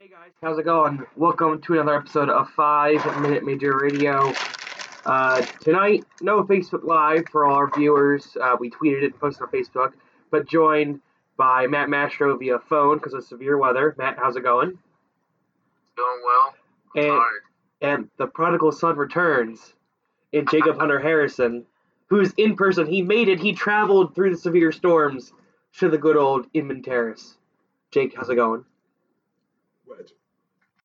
Hey guys, how's it going? Welcome to another episode of Five Minute Major Radio. Uh, tonight, no Facebook Live for all our viewers. Uh, we tweeted it, posted on Facebook, but joined by Matt Mastro via phone because of severe weather. Matt, how's it going? Doing well. I'm And, tired. and the prodigal son returns in Jacob Hunter Harrison, who's in person. He made it. He traveled through the severe storms to the good old Inman Terrace. Jake, how's it going? Wet.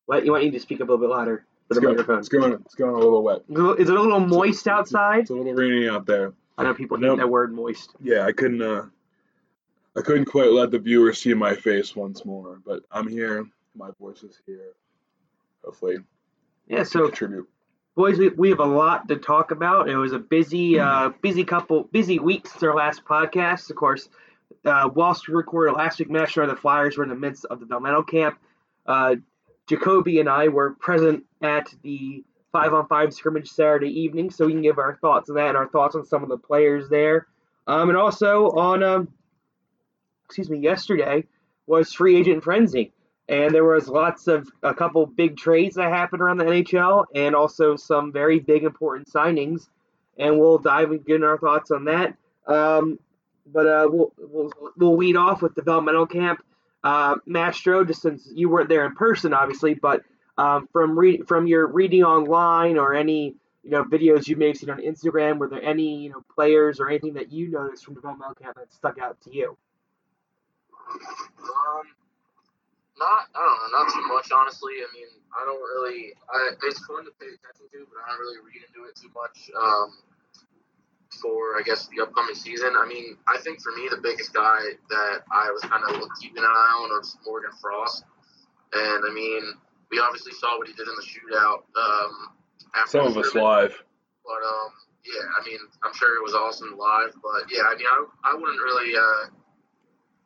What you want you to speak up a little bit louder for It's the going, microphone. it's going. It's going a little wet. Is it a little moist It's outside? It's a little rainy out there. I know people Nope. hate that word moist. Yeah, I couldn't. Uh, I couldn't quite let the viewers see my face once more, but I'm here. My voice is here. Hopefully, Yeah, so contribute. boys, we, we have a lot to talk about. It was a busy, uh, busy couple, busy week since our last podcast. Of course, uh, whilst we recorded last week, Master of the Flyers were in the midst of the developmental camp. Uh, Jacoby and I were present at the five on five scrimmage Saturday evening, so we can give our thoughts on that and our thoughts on some of the players there. Um, and also on, um, excuse me, yesterday was free agent frenzy, and there was lots of a couple big trades that happened around the NHL, and also some very big important signings. And we'll dive and get our thoughts on that. Um, but uh, we'll, we'll we'll lead off with developmental camp. Uh, Mastro, just since you weren't there in person, obviously, but um, from read from your reading online or any you know videos you may have seen on Instagram, were there any you know players or anything that you noticed from developmental camp that stuck out to you? Um, not, I don't know, not too much, honestly. I mean, I don't really, I, it's fun to pay attention to, but I don't really read into it too much um, for, I guess, the upcoming season. I mean, I think for me, the biggest guy that I was kind of keeping an eye on was Morgan Frost. And, I mean, we obviously saw what he did in the shootout. Um, after Some of us live. But um, yeah, I mean, I'm sure it was awesome live. But yeah, I mean, I, I wouldn't really. Uh,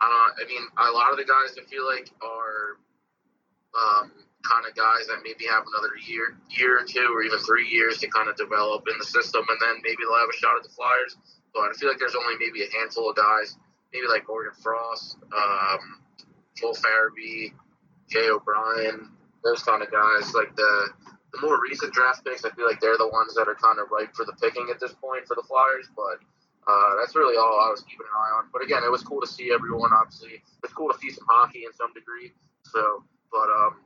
I don't. I mean, a lot of the guys I feel like are um, kind of guys that maybe have another year, year or two, or even three years to kind of develop in the system, and then maybe they'll have a shot at the Flyers. But I feel like there's only maybe a handful of guys, maybe like Morgan Frost, um, Joel Farabee, Jay O'Brien, those kind of guys, like the the more recent draft picks, I feel like they're the ones that are kind of ripe for the picking at this point for the Flyers. But uh, that's really all I was keeping an eye on. But again, it was cool to see everyone. Obviously, it's cool to see some hockey in some degree. So, but um,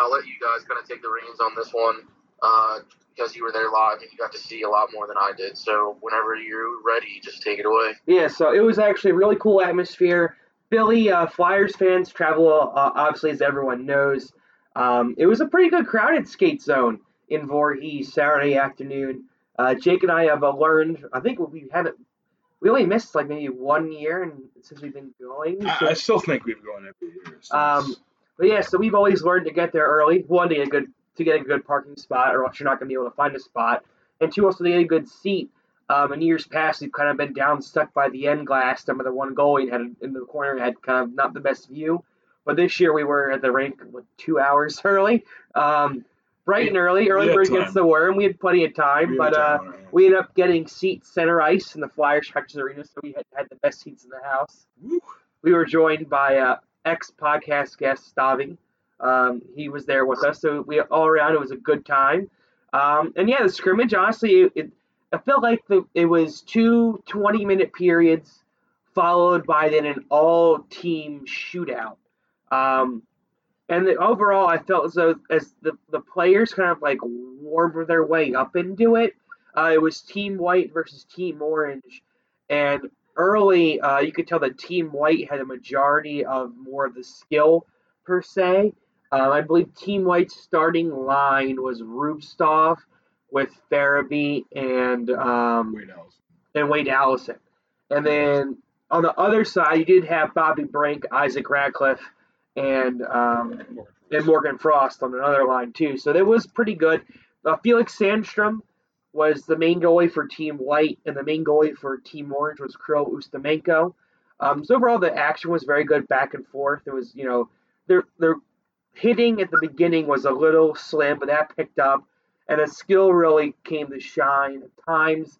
I'll let you guys kind of take the reins on this one uh, because you were there live and you got to see a lot more than I did. So, whenever you're ready, just take it away. Yeah, so it was actually a really cool atmosphere. Billy, uh, Flyers fans travel, uh, obviously, as everyone knows. Um, it was a pretty good crowded skate zone in Voorhees Saturday afternoon. Uh, Jake and I have uh, learned, I think we haven't, we only missed like maybe one year and since we've been going. I, So- I still think we've gone every year. since- um, but yeah, so we've always learned to get there early. One, to get a good to get a good parking spot, or else you're not going to be able to find a spot. And two, also to get a good seat. Um, in years past, we've kind of been down stuck by the end glass. Some of the one goalie had in the corner had kind of not the best view. But this year we were at the rink what, two hours early, um, bright and early. Early bird gets the worm. We had plenty of time, We but uh, time our hands. we ended up getting seats center ice in the Flyers practice arena, so we had, had the best seats in the house Woo. we were joined by uh, ex podcast guest Staving. Um, he was there with us, so we all around it was a good time. Um, and yeah, the scrimmage, honestly, it, it felt like the, it was two 20 minute periods followed by then an all team shootout. Um, and the, overall, I felt as though as the, the players kind of like warmed their way up into it. Uh, it was Team White versus Team Orange, and early, uh, you could tell that Team White had a majority of more of the skill per se. Um, I believe Team White's starting line was Rubtsov with Farabee and um, Allison. and Wade Allison. And then on the other side, you did have Bobby Brink, Isaac Ratcliffe, and um, and Morgan Frost on another line too. So that was pretty good. Uh, Felix Sandstrom was the main goalie for Team White, and the main goalie for Team Orange was Kirill Ustimenko. Um, so overall, the action was very good, back and forth. It was, you know, their their hitting at the beginning was a little slim, but that picked up, and the skill really came to shine at times.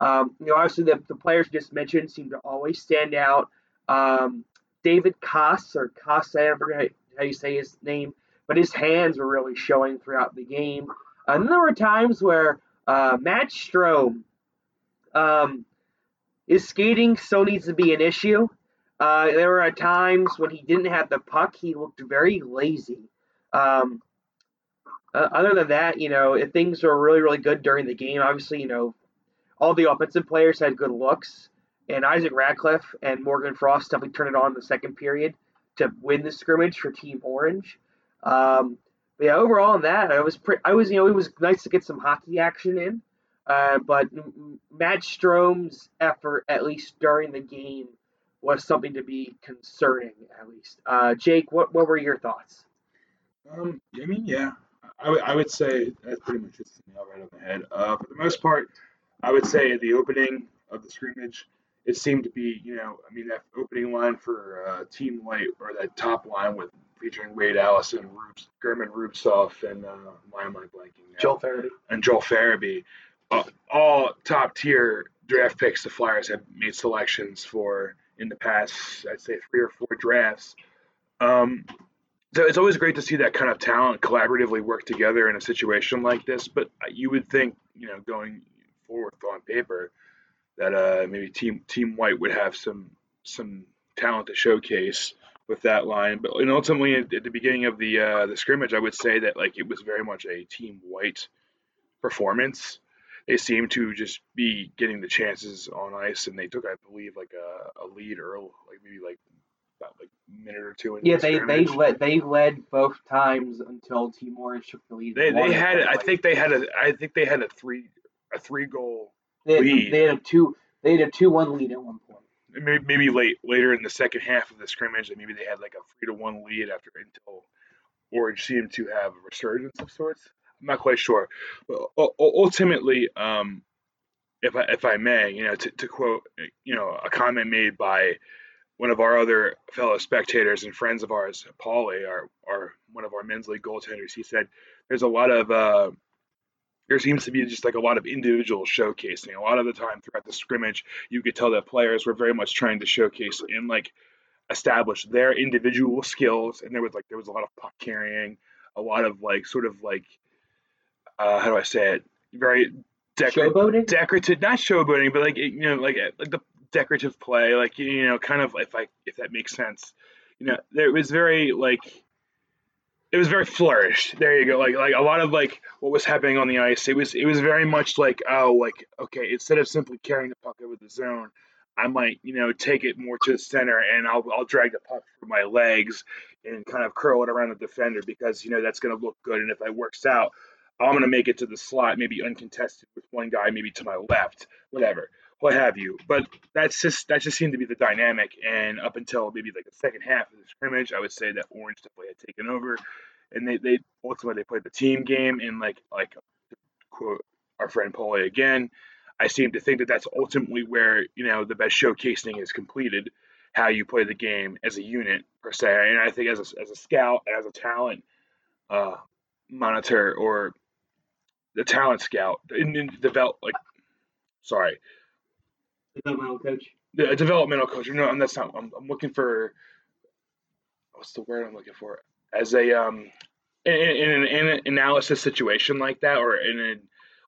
Um, you know, obviously the, the players just mentioned seem to always stand out. Um, David Koss or Koss, I forget how you say his name, but his hands were really showing throughout the game. And there were times where uh, Matt Strome, um, skating still needs to be an issue. Uh, there were times when he didn't have the puck, he looked very lazy. Um, uh, other than that, you know, if things were really, really good during the game, obviously, you know, all the offensive players had good looks, and Isaac Ratcliffe and Morgan Frost definitely turned it on in the second period to win the scrimmage for Team Orange. Um, but yeah, overall in that, I was pretty, I was, you know, it was nice to get some hockey action in. Uh, but Matt Strome's effort, at least during the game, was something to be concerning. At least, uh, Jake, what what were your thoughts? Um, I mean, yeah, I, w- I would say that's pretty much just nail right on the head. Uh, for the most part, I would say the opening of the scrimmage, it seemed to be, you know, I mean, that opening line for uh, Team White or that top line with featuring Wade Allison, Rubes, German Rubtsov, and uh, why am I blanking now? Joel Farabee. And Joel Farabee. Uh, all top tier draft picks the Flyers have made selections for in the past, I'd say three or four drafts. Um, so it's always great to see that kind of talent collaboratively work together in a situation like this. But you would think, you know, going forward on paper, that uh, maybe Team Team White would have some some talent to showcase with that line. But and ultimately, at, at the beginning of the uh, the scrimmage, I would say that like it was very much a Team White performance. They seemed to just be getting the chances on ice, and they took, I believe, like a, a lead early, like maybe like about like a minute or two. Yeah, the they they led they led both times until Team Orange took the lead. They they had I think they had a I think they had a three a three goal they had, lead. They had a two they had a two one lead at one point. Maybe, late later in the second half of the scrimmage, that maybe they had like a three to one lead after until Orange seemed to have a resurgence of sorts. I'm not quite sure, but ultimately, um, if I if I may, you know, to, to quote, you know, a comment made by one of our other fellow spectators and friends of ours, Paulie, our, our one of our men's league goaltenders, he said there's a lot of uh, there seems to be just like a lot of individual showcasing. A lot of the time throughout the scrimmage, you could tell that players were very much trying to showcase and like establish their individual skills. And there was like there was a lot of puck carrying, a lot of like sort of like uh, how do I say it? Very decor- decorative, not showboating, but like you know, like like the decorative play, like you know, kind of if I if that makes sense. You know, there was very like it was very flourished. There you go. Like like a lot of like what was happening on the ice. It was it was very much like oh like okay instead of simply carrying the puck over the zone, I might you know take it more to the center and I'll I'll drag the puck through my legs and kind of curl it around the defender because you know that's going to look good and if that works out, I'm going to make it to the slot maybe uncontested with one guy maybe to my left, whatever what have you. But that's just that just seemed to be the dynamic. And up until maybe like the second half of the scrimmage, I would say that Orange definitely had taken over, and they they ultimately they played the team game. And like like quote our friend Paulie again, I seem to think that that's ultimately where you know the best showcasing is completed, how you play the game as a unit per se. And I think as a, as a scout, as a talent uh, monitor or the talent scout in, in develop like sorry Developmental coach. Yeah, a developmental coach. No, and that's not. I'm, I'm looking for. What's the word I'm looking for? As a um, in, in, an, in an analysis situation like that, or in a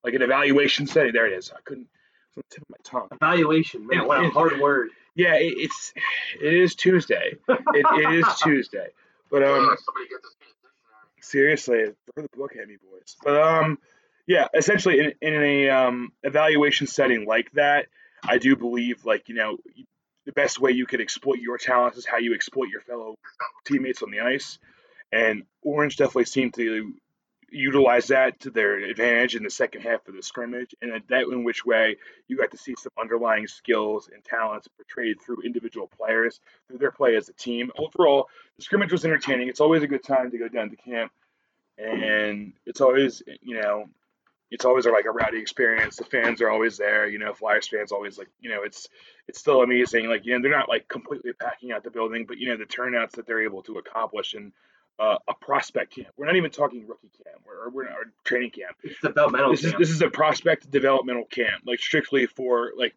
like an evaluation setting. There it is. I couldn't. It's on the tip of my tongue. Evaluation, man. What a hard word. Yeah, it, it's it is Tuesday. it, it is Tuesday. But um, seriously, throw the book at me, boys. But um, yeah, essentially in, in a um evaluation setting like that, I do believe, like, you know, the best way you could exploit your talents is how you exploit your fellow teammates on the ice. And Orange definitely seemed to utilize that to their advantage in the second half of the scrimmage, and that in which way you got to see some underlying skills and talents portrayed through individual players through their play as a team. Overall, the scrimmage was entertaining. It's always a good time to go down to camp, and it's always you know it's always like a rowdy experience. The fans are always there. You know, Flyers fans always like, you know, it's it's still amazing. Like, you know, they're not like completely packing out the building, but you know, the turnouts that they're able to accomplish in uh, a prospect camp. We're not even talking rookie camp or we're not training camp. It's developmental. This camp. is this is a prospect developmental camp, like strictly for like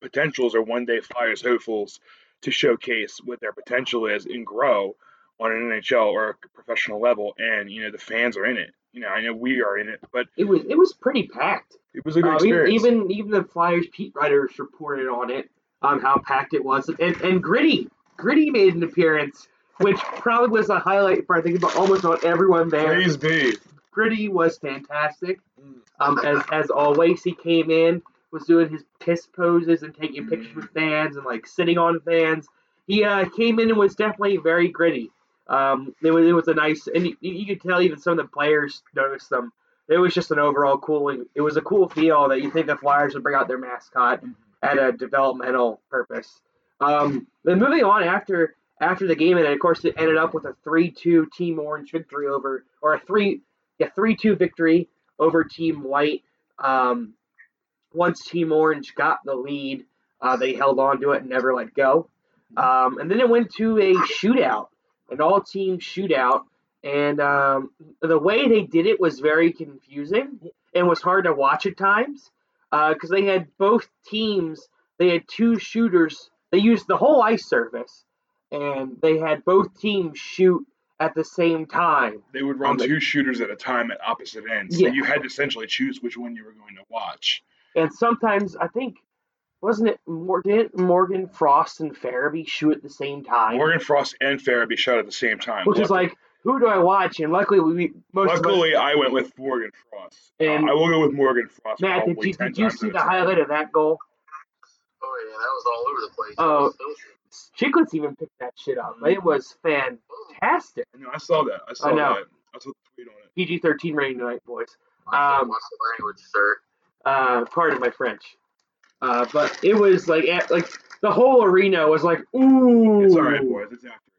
potentials or one day Flyers hopefuls to showcase what their potential is and grow on an NHL or a professional level, and you know the fans are in it. You know, I know we are in it, but It was it was pretty packed. it was a good Uh, experience. even even the Flyers Pete writers reported on it, on how packed it was, and and Gritty Gritty made an appearance, which probably was a highlight for I think about almost on everyone there. Please be. Gritty was fantastic. Mm. Um, as as always, he came in, was doing his piss poses and taking pictures Mm. with fans and like sitting on fans. He uh, came in and was definitely very gritty. Um, it was it was a nice, and you, you could tell even some of the players noticed them. It was just an overall cool. It was a cool feel that you think the Flyers would bring out their mascot at a developmental purpose. Um, then moving on after after the game, and of course it ended up with a three-two Team Orange victory over, or a three yeah three-two victory over Team White. Um, once Team Orange got the lead, uh, they held on to it and never let go. Um, and then it went to a shootout, an all-team shootout, and um, the way they did it was very confusing and was hard to watch at times because they had both teams. They had two shooters. They used the whole ice surface, and they had both teams shoot at the same time. They would run Um, two shooters at a time at opposite ends. Yeah. So you had to essentially choose which one you were going to watch. And sometimes I think wasn't it Morgan Morgan Frost and Farabee shoot at the same time, Morgan Frost and Farabee shot at the same time. which is Luckily- like who do I watch? And luckily we most of us, Luckily, I went with Morgan Frost. Uh, And- I will go with Morgan Frost. Matt, did you 10 did you see the highlight of that goal? Oh yeah, that was all over the place. Oh. It. Chiclets even picked that shit up. It was fantastic. No, I saw that. I saw I know. that. I saw the tweet on it. PG thirteen rating tonight, boys. I Um, watch the language, sir. Uh, pardon my French. Uh, but it was like at, like the whole arena was like ooh. It's all right, boys. It's after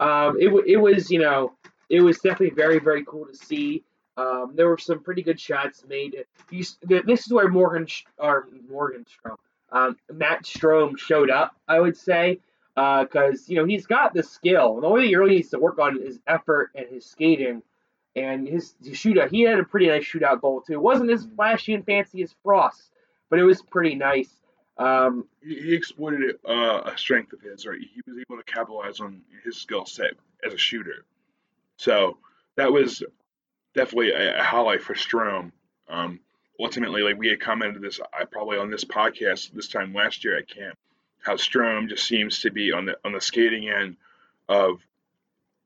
840. Um, it, it was, you know, it was definitely very, very cool to see. Um, there were some pretty good shots made. You, this is where Morgan, or Morgan Strome, um, Matt Strome showed up, I would say, because, you know, he's got the skill. The only thing he really needs to work on is effort and his skating. And his, his shootout, he had a pretty nice shootout goal, too. It wasn't as flashy and fancy as Frost, but it was pretty nice. Um, He, exploited uh, a strength of his, right? He was able to capitalize on his skill set as a shooter. So that was definitely a, a highlight for Strome. Um, ultimately, like we had commented this, I probably on this podcast this time last year at camp, how Strome just seems to be on the on the skating end of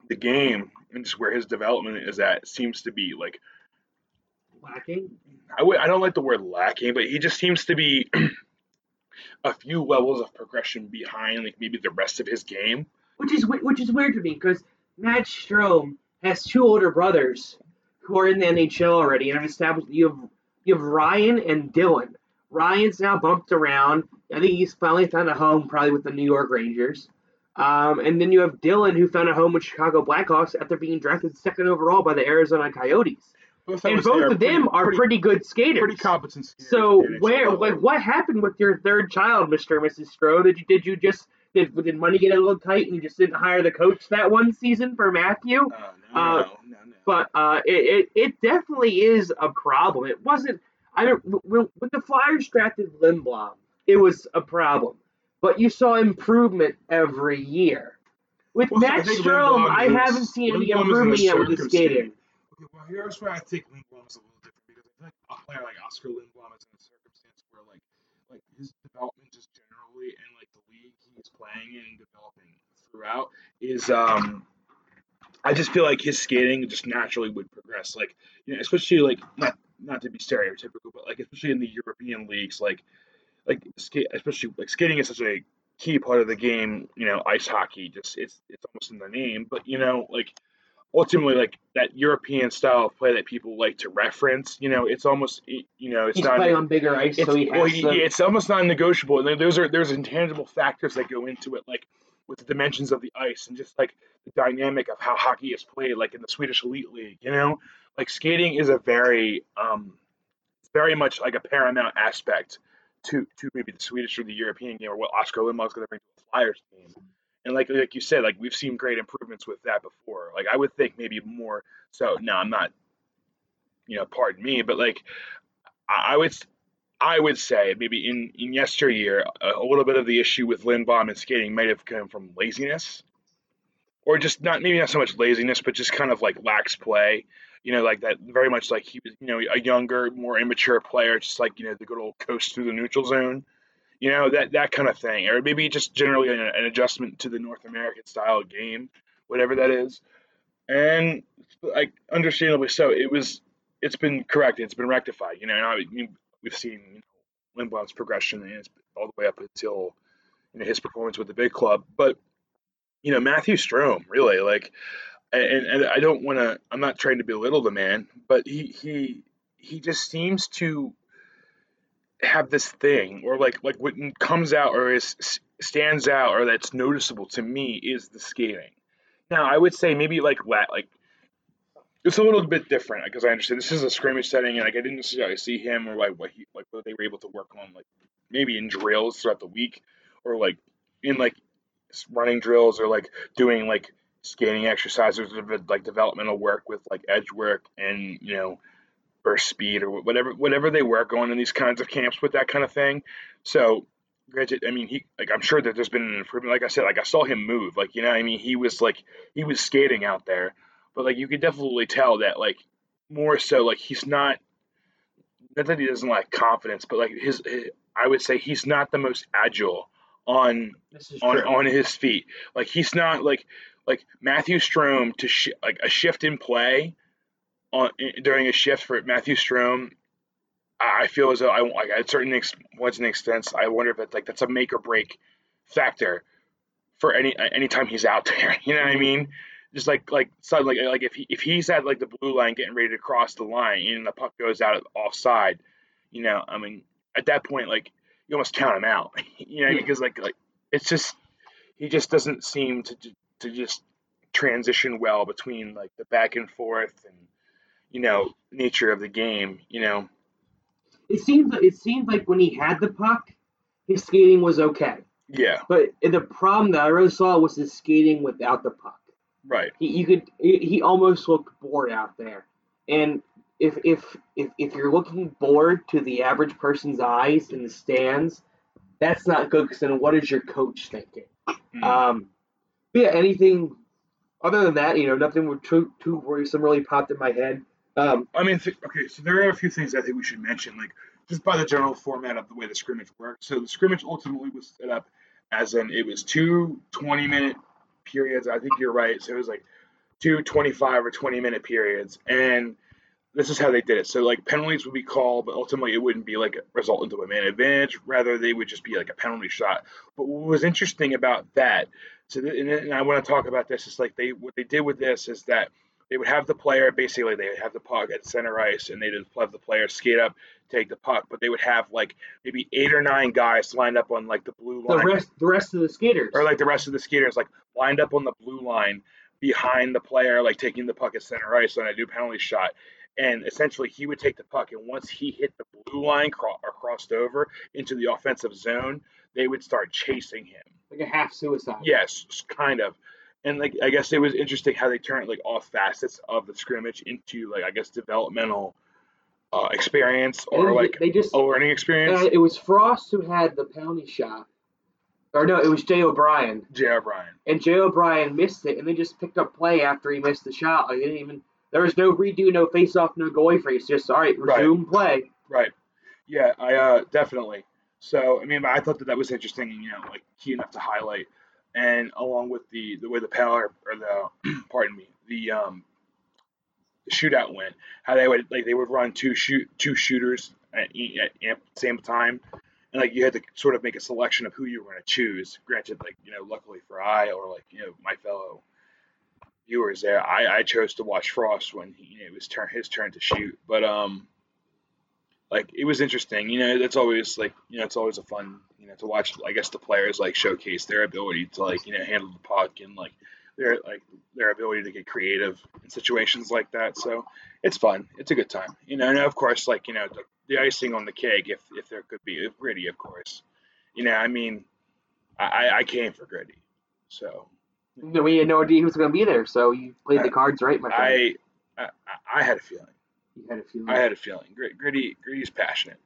the game and just where his development is at seems to be like lacking. I w- I don't like the word lacking, but he just seems to be a few levels of progression behind, like maybe the rest of his game. which is which is weird to me because Matt Strome has two older brothers who are in the NHL already, and I've established you have you have Ryan and Dylan. Ryan's now bumped around. I think he's finally found a home, probably with the New York Rangers. Um, and then you have Dylan, who found a home with Chicago Blackhawks after being drafted second overall by the Arizona Coyotes. Both And both of them are pretty, pretty good skaters. pretty competent. skaters So at the NHL where, like, what happened with your third child, Mister and Mrs. Strome? Did you did you just did did money get a little tight and you just didn't hire the coach that one season for Matthew? Uh, no, uh, no, no, no. But uh, it, it it definitely is a problem. It wasn't. I don't when, when the Flyers drafted Lindblom, it was a problem. But you saw improvement every year. With Well, I Matt think Strome, Lindblom I haven't seen any Lindblom is in a improvement yet with his circumstance- skating. Well, here's where I think Lindblom is a little different because I feel like a player like Oskar Lindblom is in a circumstance where like like his development just generally and like the league he's playing in and developing throughout is um I just feel like his skating just naturally would progress. Like you know, especially like not not to be stereotypical, but like especially in the European leagues, like like skate especially like skating is such a key part of the game, you know, ice hockey, just it's it's almost in the name. But you know, like ultimately like that European style of play that people like to reference. You know, it's almost you know it's He's not. playing on bigger ice, It's, so he well, has he- it's almost non-negotiable, and those are there's intangible factors that go into it, like with the dimensions of the ice and just like the dynamic of how hockey is played, like in the Swedish Elite League. You know, like skating is a very um, very much like a paramount aspect to to maybe the Swedish or the European game, or what Oskar Lindblom's going to bring to the Flyers game. And like like you said, like we've seen great improvements with that before. Like I would think maybe more. So no, I'm not. You know, pardon me, but like I I would I would say maybe in in yesteryear a, a little bit of the issue with Lindblom and skating might have come from laziness. or just not maybe not so much laziness, but just kind of like lax play. You know, like that very much like he was, you know, a younger, more immature player, just like you know the good old coast through the neutral zone. You know that that kind of thing, or maybe just generally an, an adjustment to the North American style game, whatever that is. And like understandably so, it was it's been corrected, it's been rectified. You know, I, we've seen you know, Lindblom's progression and all the way up until you know his performance with the big club, but you know Matthew Strome really like, and and I don't want to. I'm not trying to belittle the man, but he he he just seems to have this thing, or like like what comes out or is stands out or that's noticeable to me is the skating. Now I would say maybe like like it's a little bit different because I understand this is a scrimmage setting and like I didn't necessarily see him or like what he like what they were able to work on like maybe in drills throughout the week or like in like running drills or like doing like skating exercises like developmental work with like edge work and you know burst speed or whatever whatever they work on in these kinds of camps with that kind of thing. So granted, I mean he like I'm sure that there's been an improvement. Like I said, like I saw him move. Like you know, I mean he was like he was skating out there, but like you could definitely tell that like more so like he's not not that he doesn't lack confidence, but like his, his I would say he's not the most agile on on true. on his feet. Like he's not like like Matthew Strome to sh- like a shift in play on during a shift for Matthew Strome. I feel as though I like at certain ex- points and extents, I wonder if it's like that's a make or break factor for any anytime he's out there. You know what I mm-hmm. mean? Just like like suddenly like like if he if he's at like the blue line getting ready to cross the line and the puck goes out offside, you know, I mean, at that point, like you almost count him out. you know, yeah. because like like it's just he just doesn't seem to to just transition well between like the back and forth and you know nature of the game. You know, it seems it seemed like when he had the puck, his skating was okay. Yeah. But the problem that I really saw was his skating without the puck. Right. He, you could he almost looked bored out there, and if if if if you're looking bored to the average person's eyes in the stands, that's not good. Because then, what is your coach thinking? Mm. Um, yeah, anything other than that, you know, nothing would too too worrisome really popped in my head. Um, I mean, okay, so there are a few things I think we should mention, like just by the general format of the way the scrimmage worked. So the scrimmage ultimately was set up as in it was two 20 minute periods. I think you're right. So it was like two 25 or 20 minute periods, and this is how they did it. So like penalties would be called, but ultimately it wouldn't be like a result into a man advantage. Rather, they would just be like a penalty shot. But what was interesting about that, so th- and, and I want to talk about this, is like they what they did with this is that they would have the player basically they would have the puck at center ice and they'd have the player skate up, take the puck, but they would have like maybe eight or nine guys lined up on like the blue line. The rest, the rest of the skaters, or like the rest of the skaters, like lined up on the blue line behind the player, like taking the puck at center ice on a new penalty shot. And essentially he would take the puck and once he hit the blue line cro- or crossed over into the offensive zone they would start chasing him. Like a half suicide. Yes kind of and like i guess it was interesting how they turned like all facets of the scrimmage into like i guess developmental uh, experience or and like they just a learning experience uh, it was frost who had the penalty shot or no, it was Jay O'Brien. Jay O'Brien. And Jay O'Brien missed it, and they just picked up play after he missed the shot. Like they didn't even there was no redo, no face off, no goalie freeze. Just all right, resume right. play. Right. Yeah, I uh, definitely. So I mean, I thought that that was interesting, and you know, like key enough to highlight. And along with the the way the power or the pardon me the um the shootout went, how they would like they would run two shoot two shooters at, at, same time, and like you had to sort of make a selection of who you were going to choose. Granted, like you know, luckily for I or like you know my fellow viewers there. I, I chose to watch Frost when he, it was turn his turn to shoot, but um, like it was interesting. You know, it's always like you know it's always a fun you know to watch. I guess the players like showcase their ability to like you know handle the puck and like their like their ability to get creative in situations like that. So it's fun. It's a good time. You know, and of course, like you know the, the icing on the cake, if if there could be, gritty, of course. You know, I mean, I I came for gritty, so we had no idea he was going to be there, so you played I, the cards right, my friend. I, I, I had a feeling. You had a feeling. I had a feeling. Gritty, Gritty's passionate.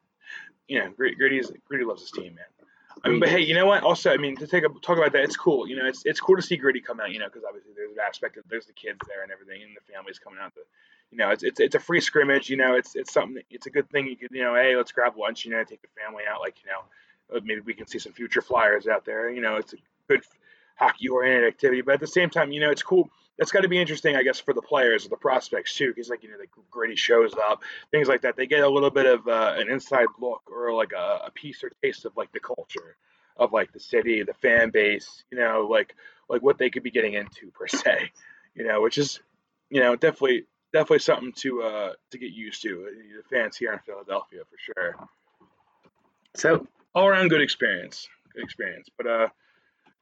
You know, Gritty, Gritty's, Gritty loves his team, man. I mean, but hey, you know what? Also, I mean, to take a talk about that, it's cool. You know, it's it's cool to see Gritty come out. You know, because obviously there's an aspect of there's the kids there and everything, and the families coming out. The, you know, it's it's it's a free scrimmage. You know, it's it's something. It's a good thing. You could you know, hey, let's grab lunch. You know, take the family out. Like you know, uh, maybe we can see some future Flyers out there. You know, it's a good hockey oriented activity. But at the same time, you know, it's cool. That's got to be interesting, I guess, for the players the prospects too, because like you know, the Gritty shows up, things like that. They get a little bit of uh, an inside look or like a, a piece or taste of like the culture of like the city, the fan base, you know, like like what they could be getting into per se, you know, which is, you know, definitely definitely something to uh to get used to. The fans here in Philadelphia for sure. So all around good experience, good experience. But uh,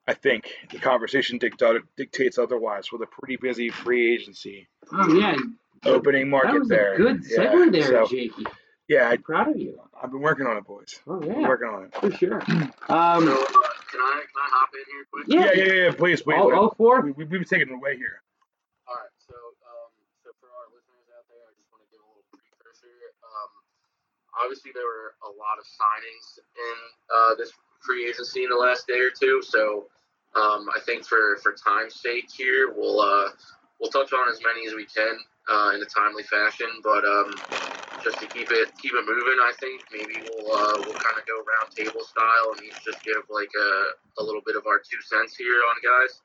I think the conversation dictates otherwise with a pretty busy free agency. Oh yeah, opening market that was there. A good segue yeah, there, so, Jakey. Yeah, I, I'm proud of you. I've been working on it, boys. Oh Been yeah, working on it. for sure. So, Um, uh, can I can I hop in here quick? Yeah. Yeah, yeah, yeah. Please, please. all, all four. we, we, we've been taking it away here. All right. So, um, so for our listeners out there, I just want to give a little precursor. Um, obviously there were a lot of signings in uh, this free agency in the last day or two. So, um, I think for for time's sake here, we'll uh, we'll touch on as many as we can uh, in a timely fashion. But um, just to keep it keep it moving, I think maybe we'll uh, we'll kind of go round table style and each just give like a, a little bit of our two cents here on guys.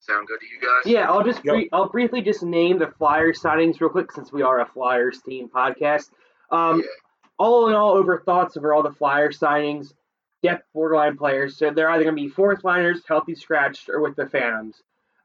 Sound good to you guys? Yeah, I'll just Yep. brie- I'll briefly just name the Flyers signings real quick since we are a Flyers team podcast. Um, Yeah. all in all, over thoughts over all the Flyers signings, depth borderline players. So they're either going to be fourth liners, healthy scratched, or with the Phantoms.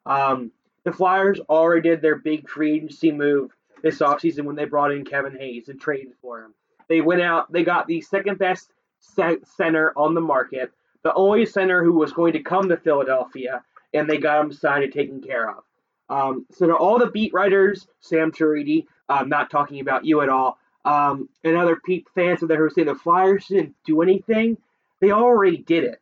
Um, the Flyers already did their big free agency move this offseason when they brought in Kevin Hayes and traded for him. They went out, they got the second best center on the market, the only center who was going to come to Philadelphia, and they got him signed and taken care of. Um, so to all the beat writers, Sam Turidi, I'm not talking about you at all, um, and other fans out there who saying the Flyers didn't do anything, they already did it.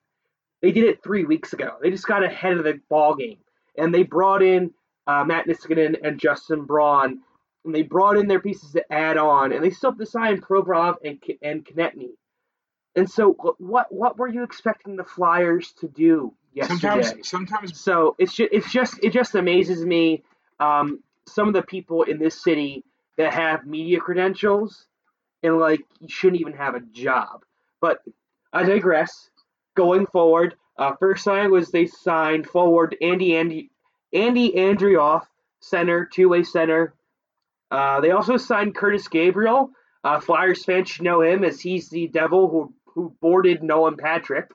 They did it three weeks ago. They just got ahead of the ball game, and they brought in uh, Matt Niskanen and Justin Braun, and they brought in their pieces to add on, and they still have to sign Provorov and and Konecny. And so, what what were you expecting the Flyers to do yesterday? Sometimes, sometimes So it's just it's just it just amazes me um, some of the people in this city that have media credentials and like you shouldn't even have a job. But I digress. Going forward, uh, first sign was they signed forward Andy Andy Andy Andreoff, center, two way center. Uh, they also signed Kurtis Gabriel. Uh, Flyers fans should know him as he's the devil who who boarded Nolan Patrick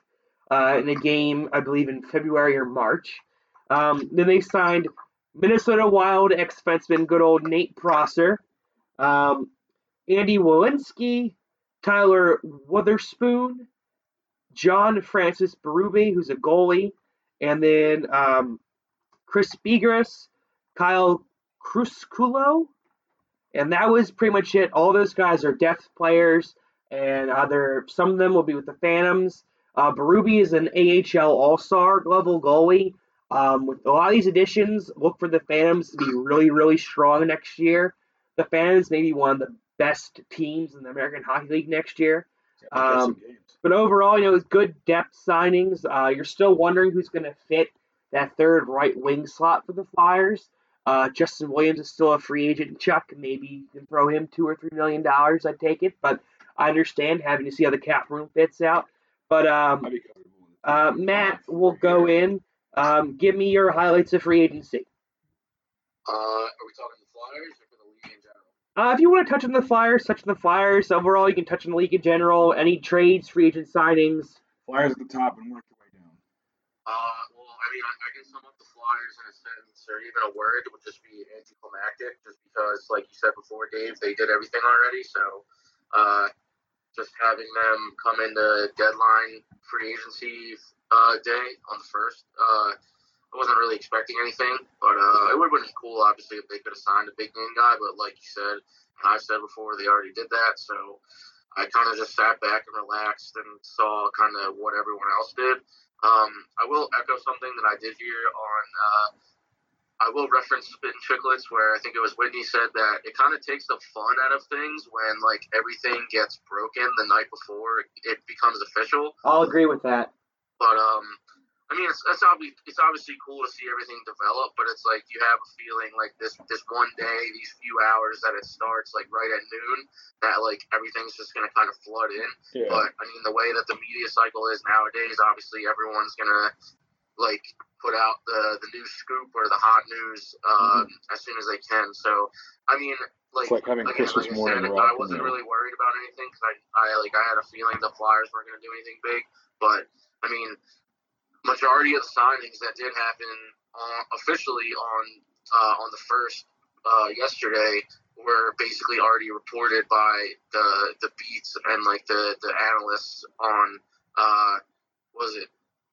uh, in a game, I believe, in February or March. Um, then they signed Minnesota Wild ex defenseman, good old Nate Prosser, um, Andy Welinski, Tyler Wotherspoon, Jean-Francois Berube, who's a goalie, and then um, Chris Bigras, Kyle Criscuolo, and that was pretty much it. All those guys are depth players, and other some of them will be with the Phantoms. Uh, Berube is an AHL All Star level goalie. Um, with a lot of these additions, look for the Phantoms to be really, really strong next year. The Phantoms may be one of the best teams in the American Hockey League next year. Um, but overall, you know, it's good depth signings. Uh, you're still wondering who's going to fit that third right wing slot for the Flyers. Uh, Justin Williams is still a free agent. Chuck, maybe you can throw him two or three million dollars. I'd take it, but I understand having to see how the cap room fits out. But um, uh, Matt will go in. Um, give me your highlights of free agency. Uh, are we talking the Flyers or for the league in general? Uh, if you want to touch on the Flyers, touch on the Flyers. Overall, you can touch on the league in general. Any trades, free agent signings. Flyers at the top and work your way down. Uh, well, I mean, I, I can sum up the Flyers in a sentence or even a word would just be anticlimactic, just because, like you said before, Dave, they did everything already. So, uh, just having them come into deadline free agency uh, day on the first, uh, I wasn't really expecting anything, but uh, it would have been cool, obviously, if they could have signed a big name guy. But like you said, and I've said before, they already did that. So I kind of just sat back and relaxed and saw kind of what everyone else did. Um, I will echo something that I did hear on. Uh, I will reference Spittin' Chiclets, where I think it was Whitney said that it kind of takes the fun out of things when like everything gets broken the night before it becomes official. I'll agree with that. But um, I mean, it's, it's obviously it's obviously cool to see everything develop, but it's like you have a feeling like this this one day, these few hours that it starts, like right at noon, that like everything's just gonna kind of flood in. Yeah. But I mean, the way that the media cycle is nowadays, obviously everyone's gonna like put out the the new scoop or the hot news um, as soon as they can. So I mean, like, It's like having again, Christmas like I morning said, I wasn't really worried about anything because I, I like I had a feeling the Flyers weren't going to do anything big. But I mean, majority of the signings that did happen on, officially on uh, on the first uh, yesterday were basically already reported by the the beats and like the the analysts on uh, was it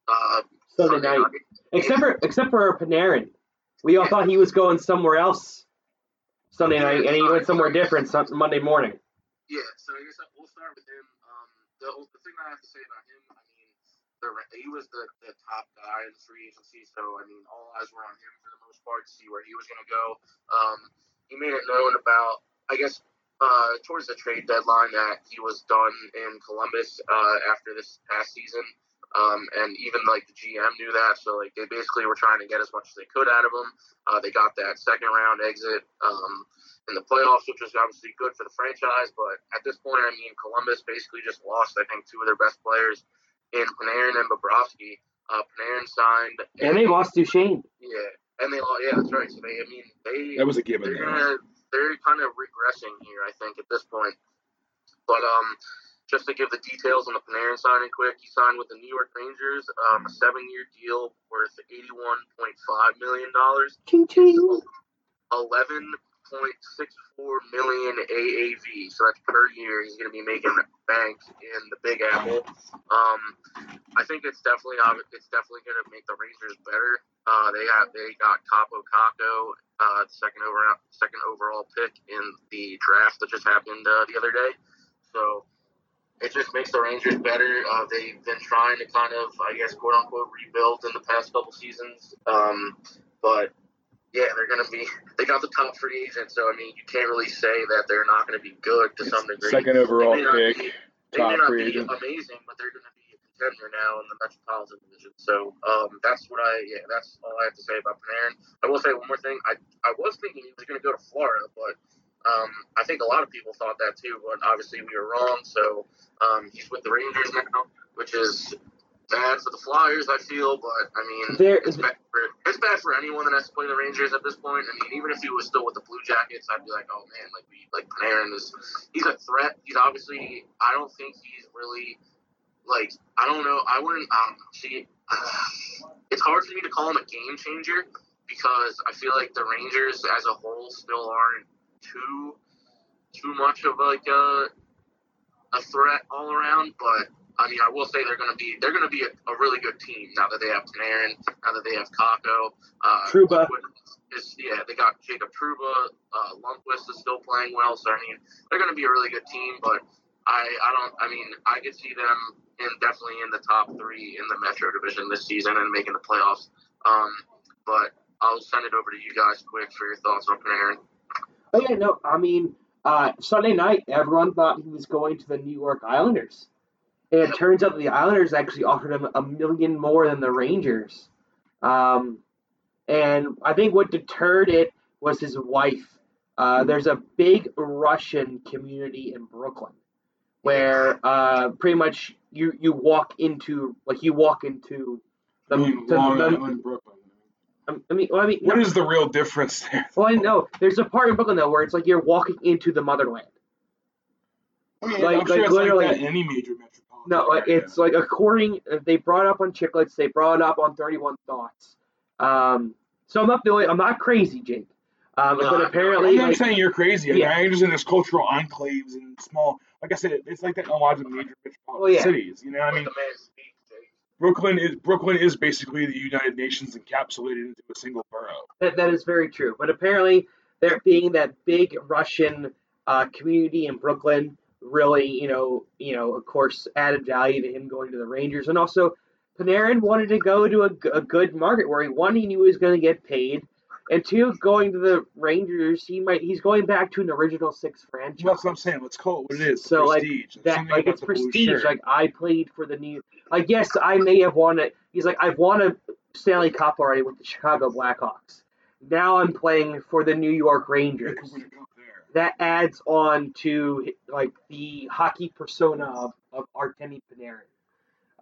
uh, Sunday night. Except for except for Panarin, we all thought he was going somewhere else Sunday night, and he went somewhere different Sun- Monday morning. Yeah, so I guess we'll start with him. Um, the, the thing I have to say about him, I mean, the, he was the, the top guy in free agency, so I mean, all eyes were on him for the most part to see where he was going to go. Um, he made it known about, I guess, uh, towards the trade deadline that he was done in Columbus uh, after this past season. Um, and even like the GM knew that, so like they basically were trying to get as much as they could out of him. Uh, they got that second round exit um, in the playoffs, which was obviously good for the franchise. But at this point, I mean, Columbus basically just lost, I think, two of their best players in Panarin and Bobrovsky. Uh, Panarin signed, And they lost Duchene. yeah, and they lost. Yeah, that's right. So they, I mean, they That was a given. they're gonna they're kind of regressing here, I think, at this point. But um, just to give the details on the Panarin signing quick, he signed with the New York Rangers, um, a seven-year deal worth eighty-one point five million dollars, Ching ching. eleven point six four million AAV. So that's per year. He's gonna be making bank in the Big Apple. Um, I think it's definitely it's definitely gonna make the Rangers better. Uh, they have they got Kaapo Kakko, uh, second overall second overall pick in the draft that just happened uh, the other day. So it just makes the Rangers better. Uh, they've been trying to kind of, I guess, quote unquote, rebuild in the past couple seasons. Um, but yeah, they're going to be. They got the top free agent, so I mean, you can't really say that they're not going to be good to some degree. Second overall They may not pick, be- they may top not free be agent. amazing, but they're going to be a contender now in the Metropolitan Division. So um, that's what I. Yeah, that's all I have to say about Panarin. I will say one more thing. I I was thinking he was going to go to Florida, but um, I think a lot of people thought that too. But obviously we were wrong. So um, he's with the Rangers now, which is bad for the Flyers. I feel, but I mean, There, it's bad for it's bad for anyone that has to play the Rangers at this point. I mean, even if he was still with the Blue Jackets, I'd be like, oh man, like we like Panarin is he's a threat. He's obviously I don't think he's really like I don't know. I wouldn't um see. it's hard for me to call him a game changer because I feel like the Rangers as a whole still aren't too too much of like a a threat all around, but I mean, I will say they're going to be they're going to be a, a really good team now that they have Panarin, now that they have Kakko. Uh. Lundqvist Is, yeah, they got Jacob Trouba. Uh, Lundqvist is still playing well, so I mean, they're going to be a really good team. But I, I don't. I mean, I could see them in definitely in the top three in the Metro Division this season and making the playoffs. Um, but I'll send it over to you guys quick for your thoughts on Panarin. Oh yeah, no, I mean, uh, Sunday night, everyone thought he was going to the New York Islanders, and it turns out the Islanders actually offered him a million more than the Rangers. Um, and I think what deterred it was his wife. Uh, there's a big Russian community in Brooklyn, where uh, pretty much you you walk into like you walk into the, I mean, the- Long the- Island, Brooklyn. I mean, well, I mean, What no, is the real difference there? well, I know there's a part in Brooklyn though where it's like you're walking into the motherland. I mean, Like- I'm sure like it's literally- like that in any major metropolitan. No, it's like according they brought up on Chiclets, they brought up on Thirty One Thoughts. Um, so I'm not the only, I'm not crazy, Jake. Um, No, but apparently, I'm not like, saying you're crazy. I Yeah. mean, I'm just in this cultural enclaves and small. Like I said, it's like that in a lot of major metropolitan yeah. cities. You know, I mean, the man speak, Jake. Brooklyn is Brooklyn is basically the United Nations encapsulated into a single borough. that, that is very true. But apparently, there being that big Russian uh, community in Brooklyn, really, you know, you know, of course, added value to him going to the Rangers, and also Panarin wanted to go to a good market where he one he knew he was going to get paid, And two, going to the Rangers, he might he's going back to an original six franchise. Well, that's what I'm saying. Let's call it what it is. So, like, prestige. There's that like it's prestige. Like I played for the new. Like yes, I may have won it. He's like I've won a Stanley Cup already with the Chicago Blackhawks. Now I'm playing for the New York Rangers. Could win a cup there. That adds on to like the hockey persona of, of Artemi Panarin.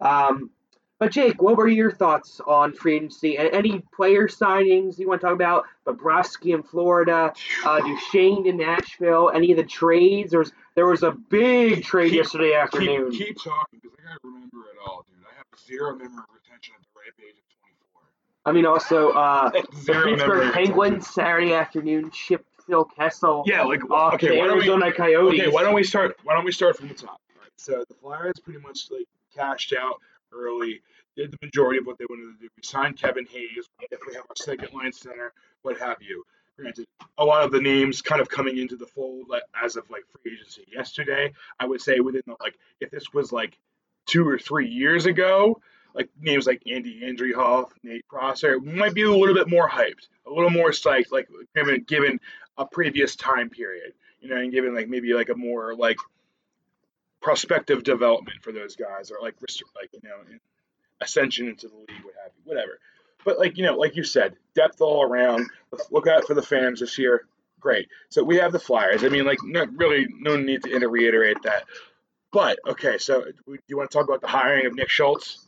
Um, but Jake, what were your thoughts on free agency and any player signings you want to talk about? Bobrovsky in Florida, uh, Duchene in Nashville, any of the trades? There was there was a big trade Keep- yesterday afternoon. Keep, keep talking because I gotta remember it all, dude. I have zero memory retention at the ripe age of 24. I mean, also uh, the Pittsburgh. Penguins Saturday afternoon shipped Phil Kessel Yeah, like off okay, to why don't we Coyotes. Okay, why don't we start? Why don't we start from the top? All right, so the Flyers pretty much like cashed out early, did the majority of what they wanted to do. We signed Kevin Hayes. We definitely have our second line center, what have you. Granted, a lot of the names kind of coming into the fold like, as of like free agency yesterday. I would say within the, like if this was like two or three years ago, like names like Andy Andreoff, Nate Prosser, might be a little bit more hyped, a little more psyched, like given given a previous time period you know, and giving like maybe like a more like prospective development for those guys, or like like you know, ascension into the league, what have you, whatever. But like you know, like you said, depth all around. Let's look out for the fans this year. Great. So we have the Flyers. I mean, like, no, really, no need to reiterate that. But okay, so do you want to talk about the hiring of Nick Schultz?